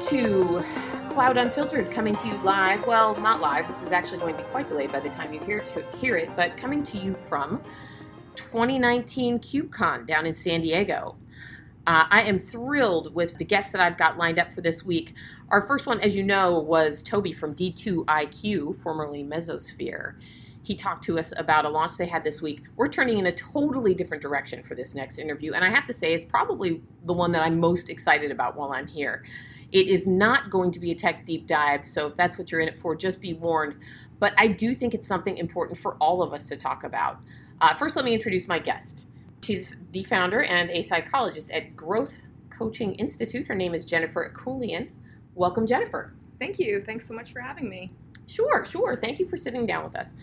to Cloud Unfiltered coming to you live. Well, not live. This is actually going to be quite delayed by the time you hear to hear it, but coming to you from 2019 KubeCon down in San Diego. Uh, I am thrilled with the guests that I've got lined up for this week. Our first one, as you know, was Toby from D2IQ, formerly Mesosphere. He talked to us about a launch they had this week. We're turning in a totally different direction for this next interview, and I have to say, it's probably the one that I'm most excited about while I'm here. It is not going to be a tech deep dive, so if that's what you're in it for, just be warned. But I do think it's something important for all of us to talk about. Uh, first, let me introduce my guest. She's the founder and a psychologist at Growth Coaching Institute. Her name is Jennifer Akullian. Welcome, Jennifer. Thank you. Thanks so much for having me. Sure, sure. Thank you for sitting down with us.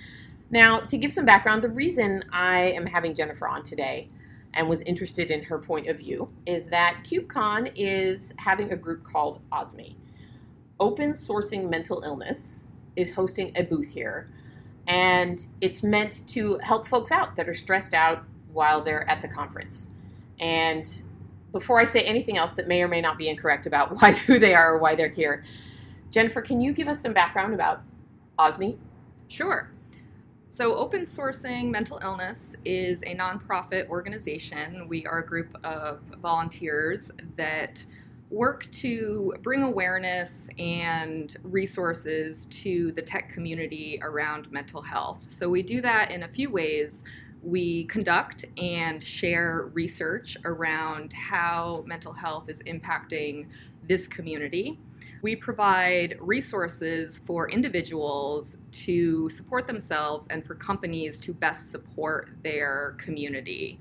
Now, to give some background, the reason I am having Jennifer on today and was interested in her point of view is that KubeCon is having a group called OSMI. Open Sourcing Mental Illness is hosting a booth here, and it's meant to help folks out that are stressed out while they're at the conference. And before I say anything else that may or may not be incorrect about why who they are or why they're here, Jennifer, can you give us some background about OSMI? Sure. So, Open Sourcing Mental Illness is a nonprofit organization. We are a group of volunteers that work to bring awareness and resources to the tech community around mental health. So, we do that in a few ways. We conduct and share research around how mental health is impacting this community. We provide resources for individuals to support themselves and for companies to best support their community.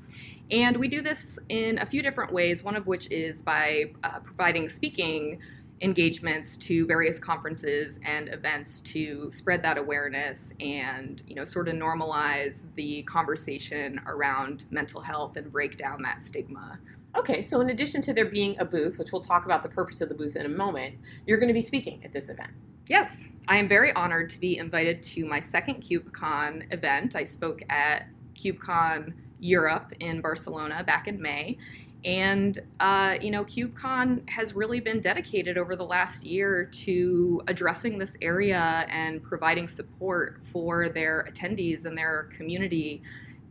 And we do this in a few different ways, one of which is by uh, providing speaking engagements to various conferences and events to spread that awareness and you know sort of normalize the conversation around mental health and break down that stigma Okay, so in addition to there being a booth, which we'll talk about the purpose of the booth in a moment, you're going to be speaking at this event. Yes, I am very honored to be invited to my second KubeCon event. I spoke at KubeCon Europe in Barcelona back in May. And, uh, you know, KubeCon has really been dedicated over the last year to addressing this area and providing support for their attendees and their community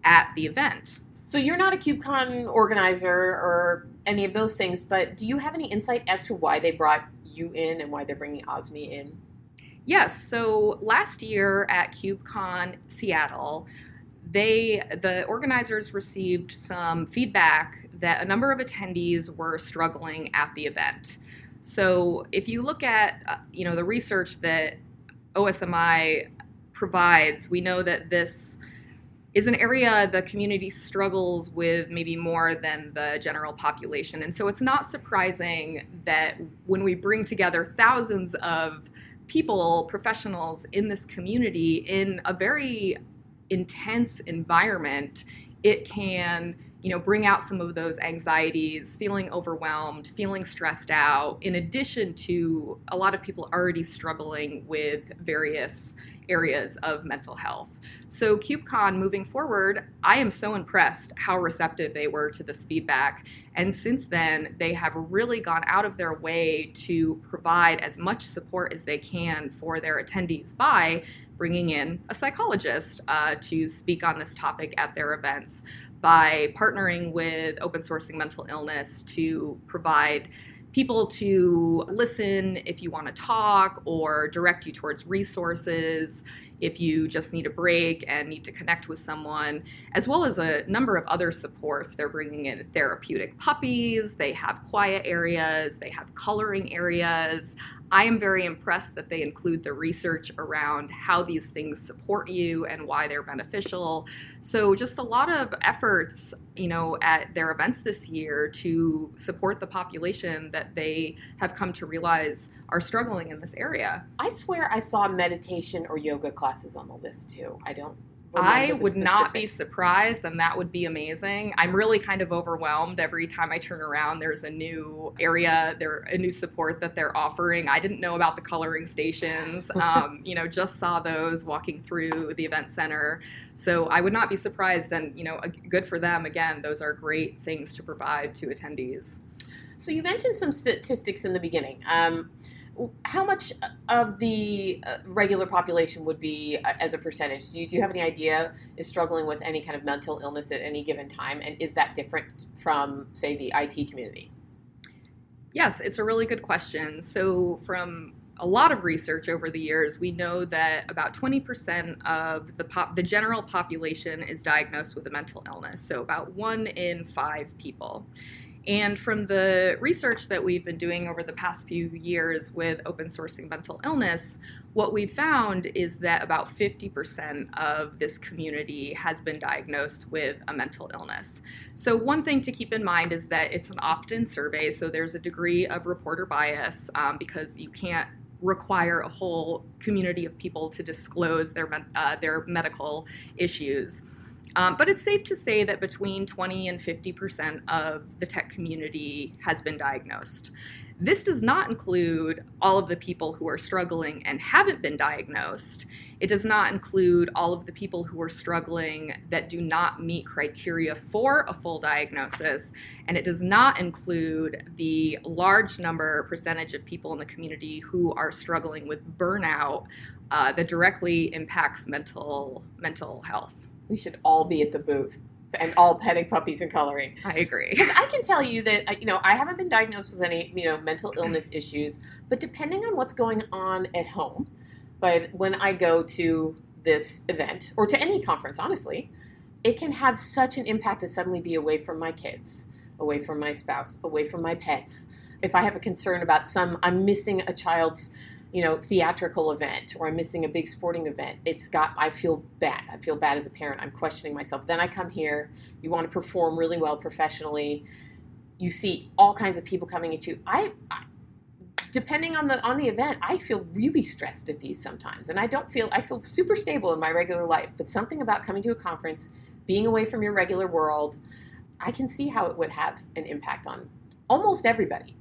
at the event. So you're not a KubeCon organizer or any of those things, but do you have any insight as to why they brought you in and why they're bringing Osmi in? Yes. So last year at KubeCon Seattle, they the organizers received some feedback that a number of attendees were struggling at the event. So if you look at uh, you know the research that OSMI provides, we know that this is an area the community struggles with maybe more than the general population. And so it's not surprising that when we bring together thousands of people, professionals in this community in a very intense environment, it can you know bring out some of those anxieties feeling overwhelmed feeling stressed out in addition to a lot of people already struggling with various areas of mental health so, KubeCon moving forward, I am so impressed how receptive they were to this feedback. And since then, they have really gone out of their way to provide as much support as they can for their attendees by bringing in a psychologist uh, to speak on this topic at their events, by partnering with Open Sourcing Mental Illness to provide people to listen if you want to talk or direct you towards resources if you just need a break and need to connect with someone, as well as a number of other supports. They're bringing in therapeutic puppies, they have quiet areas, they have coloring areas. I am very impressed that they include the research around how these things support you and why they're beneficial. So just a lot of efforts, you know, at their events this year to support the population that they have come to realize are struggling in this area. I swear I saw meditation or yoga classes on the list too. I don't I would not be surprised, and that would be amazing. I'm really kind of overwhelmed every time I turn around. There's a new area, there a new support that they're offering. I didn't know about the coloring stations. Um, you know, just saw those walking through the event center. So I would not be surprised. And you know, good for them. Again, those are great things to provide to attendees. So you mentioned some statistics in the beginning. Um, how much of the uh, regular population would be uh, as a percentage? Do you, do you have any idea is struggling with any kind of mental illness at any given time, and is that different from, say, the IT community? Yes, it's a really good question. So, from a lot of research over the years, we know that about 20% of the pop, the general population is diagnosed with a mental illness. So, about one in five people. And from the research that we've been doing over the past few years with open sourcing mental illness, what we've found is that about 50% of this community has been diagnosed with a mental illness. So, one thing to keep in mind is that it's an opt in survey, so there's a degree of reporter bias um, because you can't require a whole community of people to disclose their, uh, their medical issues. Um, but it's safe to say that between 20 and 50% of the tech community has been diagnosed. This does not include all of the people who are struggling and haven't been diagnosed. It does not include all of the people who are struggling that do not meet criteria for a full diagnosis. And it does not include the large number, percentage of people in the community who are struggling with burnout uh, that directly impacts mental, mental health we should all be at the booth and all petting puppies and coloring. I agree. Because I can tell you that you know I haven't been diagnosed with any you know mental mm-hmm. illness issues, but depending on what's going on at home, but when I go to this event or to any conference, honestly, it can have such an impact to suddenly be away from my kids, away from my spouse, away from my pets. If I have a concern about some, I'm missing a child's you know, theatrical event or I'm missing a big sporting event, it's got, I feel bad. I feel bad as a parent. I'm questioning myself. Then I come here, you want to perform really well professionally. You see all kinds of people coming at you. I, I depending on the on the event, I feel really stressed at these sometimes. And I don't feel I feel super stable in my regular life, but something about coming to a conference, being away from your regular world, I can see how it would have an impact on almost everybody.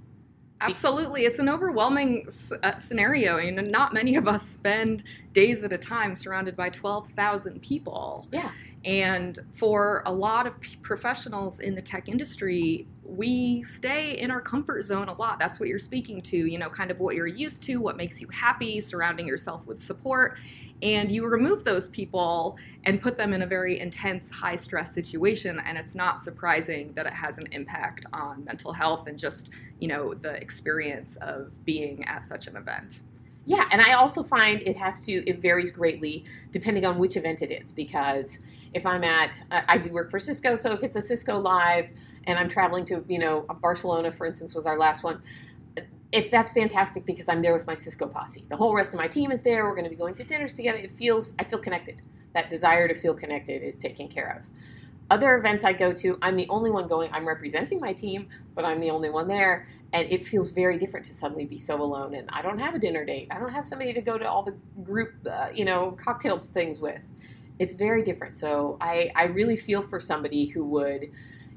Absolutely. It's an overwhelming uh, scenario. And not many of us spend days at a time surrounded by 12,000 people. Yeah. And for a lot of professionals in the tech industry, we stay in our comfort zone a lot. That's what you're speaking to, you know, kind of what you're used to, what makes you happy, surrounding yourself with support and you remove those people and put them in a very intense high stress situation and it's not surprising that it has an impact on mental health and just you know the experience of being at such an event. Yeah and i also find it has to it varies greatly depending on which event it is because if i'm at i do work for cisco so if it's a cisco live and i'm traveling to you know barcelona for instance was our last one it, that's fantastic because I'm there with my Cisco posse. The whole rest of my team is there. We're going to be going to dinners together. It feels, I feel connected. That desire to feel connected is taken care of. Other events I go to, I'm the only one going. I'm representing my team, but I'm the only one there. And it feels very different to suddenly be so alone. And I don't have a dinner date. I don't have somebody to go to all the group, uh, you know, cocktail things with. It's very different. So I, I really feel for somebody who would,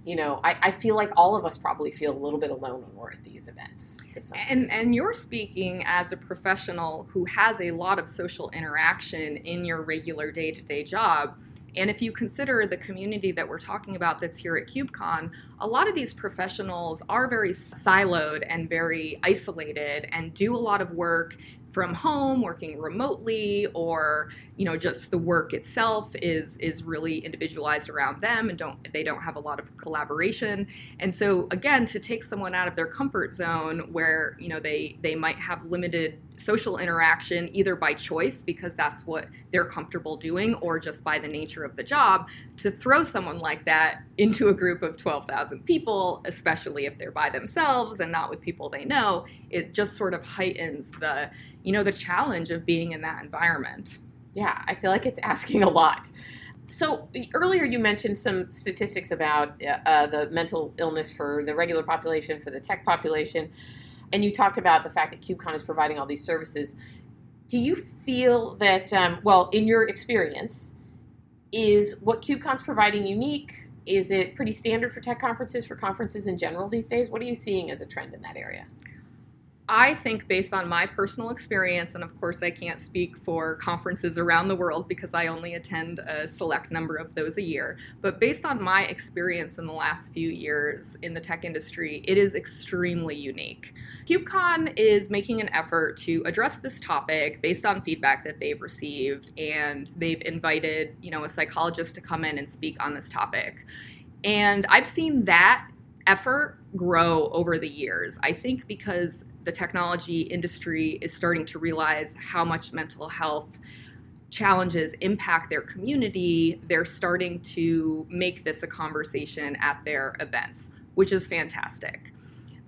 you know, I, I feel like all of us probably feel a little bit alone when we're at these events to some and and you're speaking as a professional who has a lot of social interaction in your regular day-to-day job. And if you consider the community that we're talking about that's here at KubeCon, a lot of these professionals are very siloed and very isolated and do a lot of work from home, working remotely, or you know just the work itself is is really individualized around them and don't they don't have a lot of collaboration. And so again, to take someone out of their comfort zone where you know they they might have limited social interaction either by choice because that's what they're comfortable doing or just by the nature of the job to throw someone like that into a group of 12,000 people especially if they're by themselves and not with people they know it just sort of heightens the you know the challenge of being in that environment yeah i feel like it's asking a lot so earlier you mentioned some statistics about uh, the mental illness for the regular population for the tech population and you talked about the fact that KubeCon is providing all these services. Do you feel that, um, well, in your experience, is what KubeCon's providing unique? Is it pretty standard for tech conferences, for conferences in general these days? What are you seeing as a trend in that area? I think, based on my personal experience, and of course, I can't speak for conferences around the world because I only attend a select number of those a year, but based on my experience in the last few years in the tech industry, it is extremely unique. KubeCon is making an effort to address this topic based on feedback that they've received, and they've invited, you know, a psychologist to come in and speak on this topic. And I've seen that effort grow over the years. I think because the technology industry is starting to realize how much mental health challenges impact their community, they're starting to make this a conversation at their events, which is fantastic.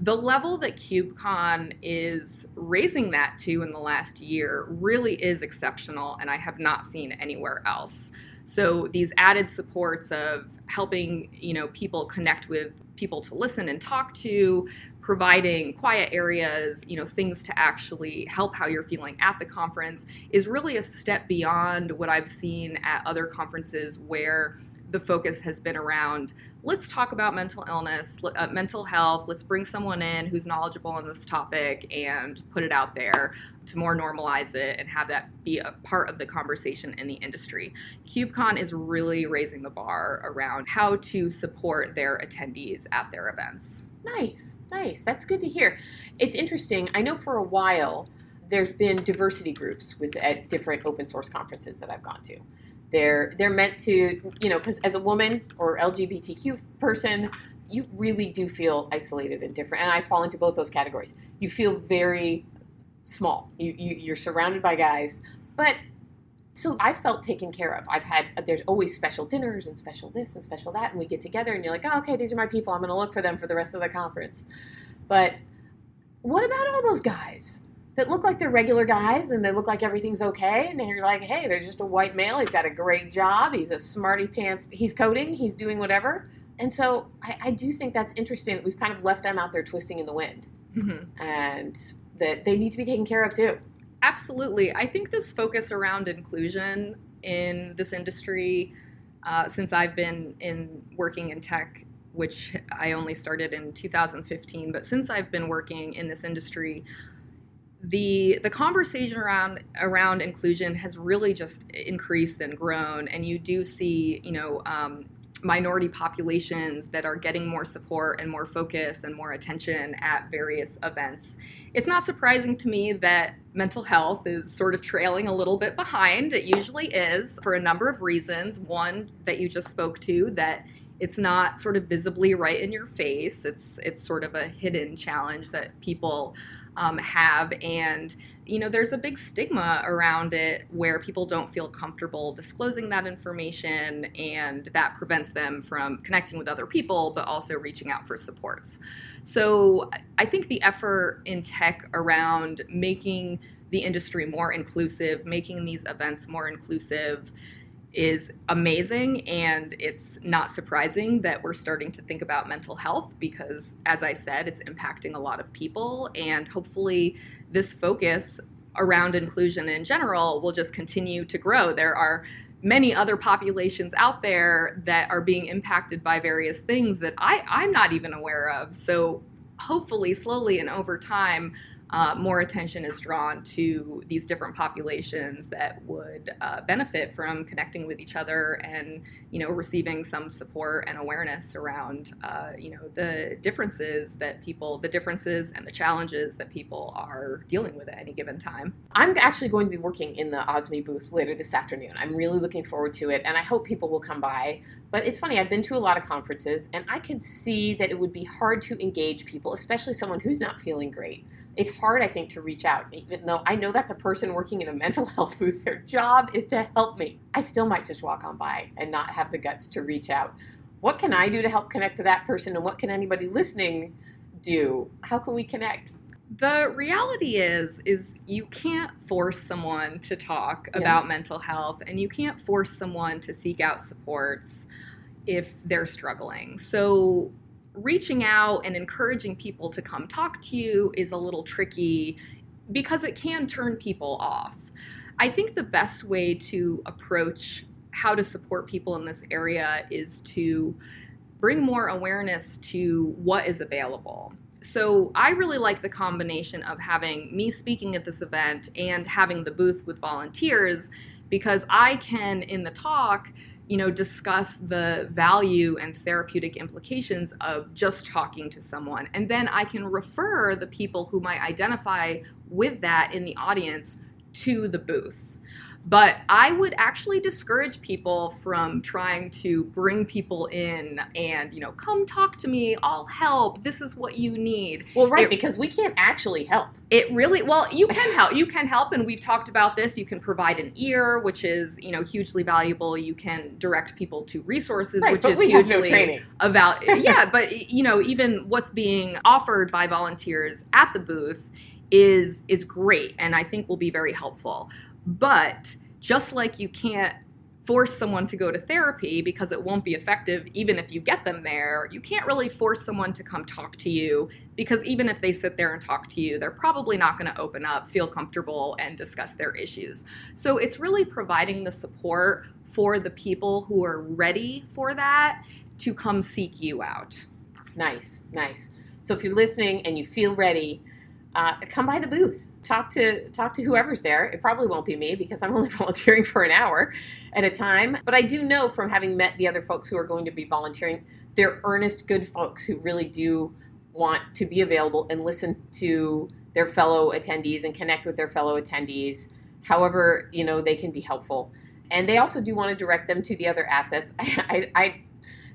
The level that KubeCon is raising that to in the last year really is exceptional, and I have not seen anywhere else. So these added supports of helping, you know, people connect with people to listen and talk to, providing quiet areas, you know, things to actually help how you're feeling at the conference is really a step beyond what I've seen at other conferences where the focus has been around let's talk about mental illness, uh, mental health, let's bring someone in who's knowledgeable on this topic and put it out there to more normalize it and have that be a part of the conversation in the industry. KubeCon is really raising the bar around how to support their attendees at their events. Nice, nice. That's good to hear. It's interesting. I know for a while there's been diversity groups with at different open source conferences that I've gone to. They're they're meant to, you know, because as a woman or LGBTQ person, you really do feel isolated and different. And I fall into both those categories. You feel very small. You, you you're surrounded by guys, but so I felt taken care of. I've had there's always special dinners and special this and special that, and we get together and you're like, oh, okay, these are my people. I'm going to look for them for the rest of the conference. But what about all those guys that look like they're regular guys and they look like everything's okay, and you're like, hey, there's just a white male. He's got a great job. He's a smarty pants. He's coding. He's doing whatever. And so I, I do think that's interesting that we've kind of left them out there twisting in the wind, mm-hmm. and that they need to be taken care of too. Absolutely. I think this focus around inclusion in this industry, uh, since I've been in working in tech, which I only started in 2015, but since I've been working in this industry, the the conversation around around inclusion has really just increased and grown, and you do see, you know, um, minority populations that are getting more support and more focus and more attention at various events. It's not surprising to me that mental health is sort of trailing a little bit behind. It usually is for a number of reasons. One that you just spoke to that it's not sort of visibly right in your face. It's it's sort of a hidden challenge that people um, have. And, you know, there's a big stigma around it where people don't feel comfortable disclosing that information, and that prevents them from connecting with other people, but also reaching out for supports. So I think the effort in tech around making the industry more inclusive, making these events more inclusive, is amazing and it's not surprising that we're starting to think about mental health because as i said it's impacting a lot of people and hopefully this focus around inclusion in general will just continue to grow. There are many other populations out there that are being impacted by various things that I, i'm not even aware of. So hopefully slowly and over time uh, more attention is drawn to these different populations that would uh, benefit from connecting with each other and you know receiving some support and awareness around uh, you know the differences that people the differences and the challenges that people are dealing with at any given time i'm actually going to be working in the osmi booth later this afternoon i'm really looking forward to it and i hope people will come by but it's funny i've been to a lot of conferences and i could see that it would be hard to engage people especially someone who's not feeling great it's hard, I think, to reach out, even though I know that's a person working in a mental health booth. Their job is to help me. I still might just walk on by and not have the guts to reach out. What can I do to help connect to that person, and what can anybody listening do? How can we connect? the reality is is you can't force someone to talk yeah. about mental health and you can't force someone to seek out supports if they're struggling so reaching out and encouraging people to come talk to you is a little tricky because it can turn people off. I think the best way to approach how to support people in this area is to bring more awareness to what is available. so I really like the combination of having me speaking at this event and having the booth with volunteers because I can, in the talk, you know, discuss the value and therapeutic implications of just talking to someone. And then I can refer the people who might identify with that in the audience to the booth. But I would actually discourage people from trying to bring people in and, you know, come talk to me, I'll help. This is what you need. Well, right, It- because we can't actually help. It really well, you can help. You can help and we've talked about this. You can provide an ear, which is, you know, hugely valuable. You can direct people to resources, Right, which but is we have hugely no training. about yeah but you know even what's being offered by volunteers at the booth is is great and i think will be very helpful but just like you can't force someone to go to therapy because it won't be effective even if you get them there you can't really force someone to come talk to you because even if they sit there and talk to you they're probably not going to open up feel comfortable and discuss their issues so it's really providing the support for the people who are ready for that to come seek you out. Nice, nice. So if you're listening and you feel ready, uh, come by the booth. Talk to talk to whoever's there. It probably won't be me because I'm only volunteering for an hour at a time. But I do know from having met the other folks who are going to be volunteering, they're earnest, good folks who really do want to be available and listen to their fellow attendees and connect with their fellow attendees. However, you know they can be helpful, and they also do want to direct them to the other assets. I, I, I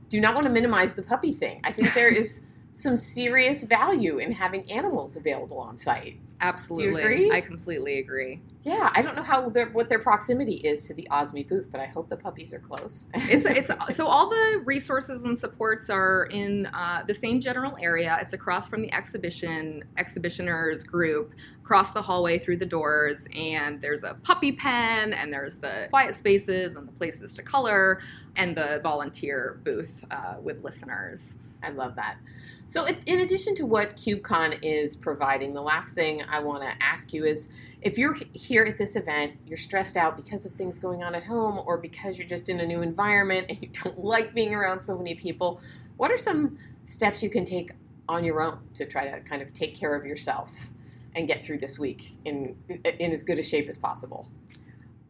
do not want to minimize the puppy thing. I think there is some serious value in having animals available on site. Absolutely. I completely agree. Yeah, I don't know how their, what their proximity is to the Osmi booth, but I hope the puppies are close. It's it's so all the resources and supports are in uh, the same general area. It's across from the exhibition exhibitioners group, across the hallway through the doors, and there's a puppy pen, and there's the quiet spaces and the places to color, and the volunteer booth uh, with listeners. I love that. So, in addition to what KubeCon is providing, the last thing I want to ask you is if you're here at this event, you're stressed out because of things going on at home or because you're just in a new environment and you don't like being around so many people, what are some steps you can take on your own to try to kind of take care of yourself and get through this week in, in as good a shape as possible?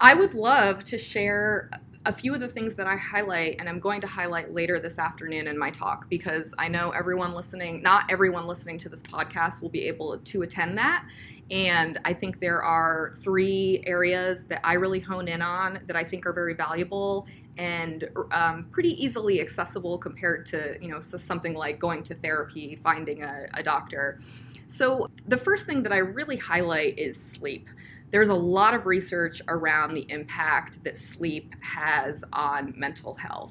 I would love to share a few of the things that I highlight, and I'm going to highlight later this afternoon in my talk because I know everyone listening, not everyone listening to this podcast, will be able to attend that. And I think there are three areas that I really hone in on that I think are very valuable and um, pretty easily accessible compared to you know so something like going to therapy, finding a, a doctor. So the first thing that I really highlight is sleep there's a lot of research around the impact that sleep has on mental health.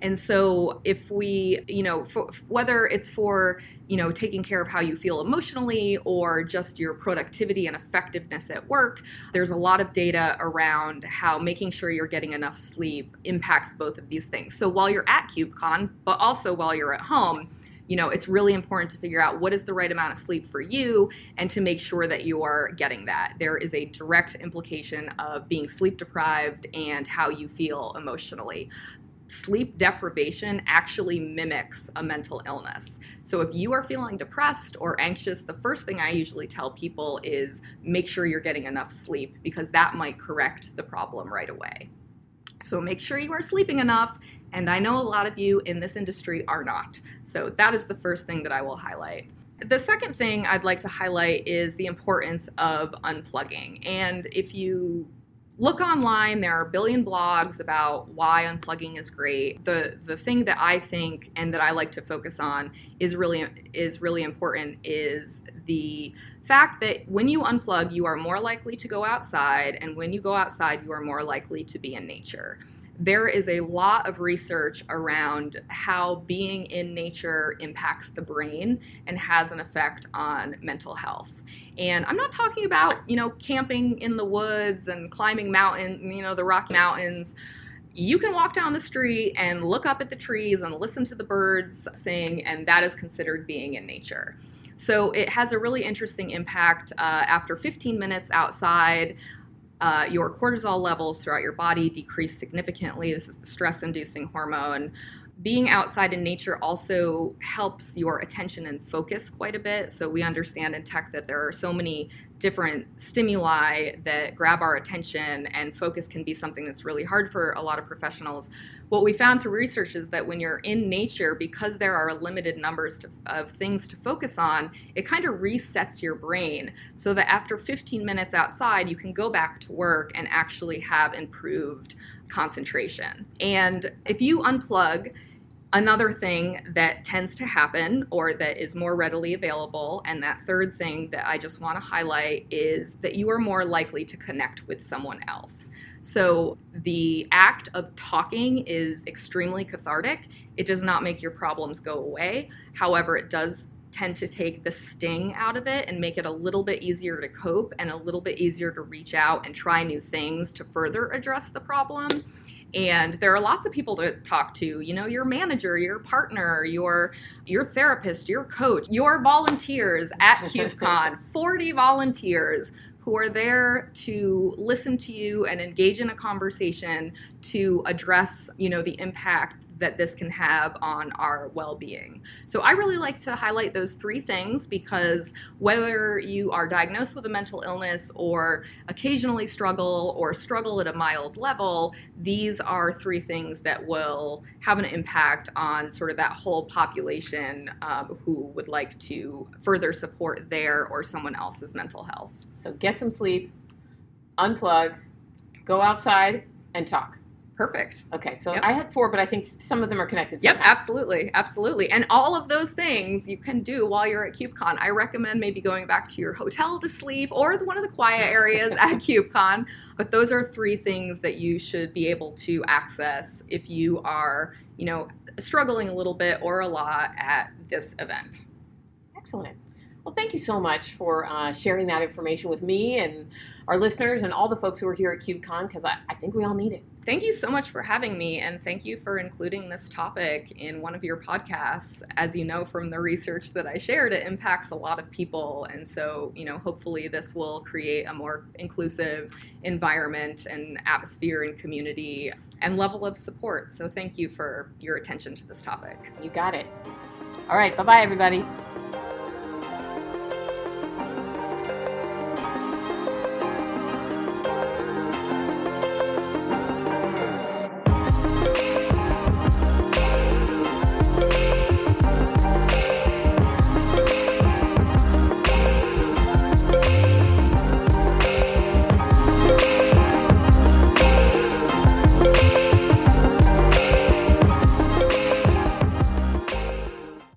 And so, if we, you know, for, whether it's for, you know, taking care of how you feel emotionally or just your productivity and effectiveness at work, there's a lot of data around how making sure you're getting enough sleep impacts both of these things. So, while you're at KubeCon, but also while you're at home, you know, it's really important to figure out what is the right amount of sleep for you and to make sure that you are getting that. There is a direct implication of being sleep deprived and how you feel emotionally. Sleep deprivation actually mimics a mental illness. So, if you are feeling depressed or anxious, the first thing I usually tell people is make sure you're getting enough sleep because that might correct the problem right away. So, make sure you are sleeping enough and I know a lot of you in this industry are not. So that is the first thing that I will highlight. The second thing I'd like to highlight is the importance of unplugging. And if you look online, there are a billion blogs about why unplugging is great. The the thing that I think and that I like to focus on is really is really important is the fact that when you unplug, you are more likely to go outside, and when you go outside, you are more likely to be in nature there is a lot of research around how being in nature impacts the brain and has an effect on mental health. And I'm not talking about, you know, camping in the woods and climbing mountain, you know, the Rocky Mountains. You can walk down the street and look up at the trees and listen to the birds sing, and that is considered being in nature. So it has a really interesting impact uh, after 15 minutes outside. Uh, your cortisol levels throughout your body decrease significantly. This is the stress inducing hormone. being outside in nature also helps your attention and focus quite a bit. So we understand in tech that there are so many different stimuli that grab our attention, and focus can be something that's really hard for a lot of professionals. What we found through research is that when you're in nature, because there are limited numbers to, of things to focus on, it kind of resets your brain so that after 15 minutes outside, you can go back to work and actually have improved concentration. And if you unplug, Another thing that tends to happen or that is more readily available, and that third thing that I just want to highlight is that you are more likely to connect with someone else. So, the act of talking is extremely cathartic. It does not make your problems go away. However, it does tend to take the sting out of it and make it a little bit easier to cope and a little bit easier to reach out and try new things to further address the problem. And there are lots of people to talk to, you know, your manager, your partner, your your therapist, your coach, your volunteers at KubeCon, 40 volunteers who are there to listen to you and engage in a conversation to address, you know, the impact that this can have on our well being. So, I really like to highlight those three things because whether you are diagnosed with a mental illness or occasionally struggle or struggle at a mild level, these are three things that will have an impact on sort of that whole population um, who would like to further support their or someone else's mental health. So, get some sleep, unplug, go outside, and talk. Perfect. Okay, so Yep. I had four, but I think some of them are connected. Yep, absolutely, absolutely. And all of those things you can do while you're at KubeCon. I recommend maybe going back to your hotel to sleep or one of the quiet areas at KubeCon. But those are three things that you should be able to access if you are, you know, struggling a little bit or a lot at this event. Excellent. Well, thank you so much for uh, sharing that information with me and our listeners and all the folks who are here at KubeCon because I, I think we all need it. Thank you so much for having me, and thank you for including this topic in one of your podcasts. As you know from the research that I shared, it impacts a lot of people, and so you know, hopefully, this will create a more inclusive environment and atmosphere and community and level of support. So, thank you for your attention to this topic. You got it. All right, bye bye, everybody.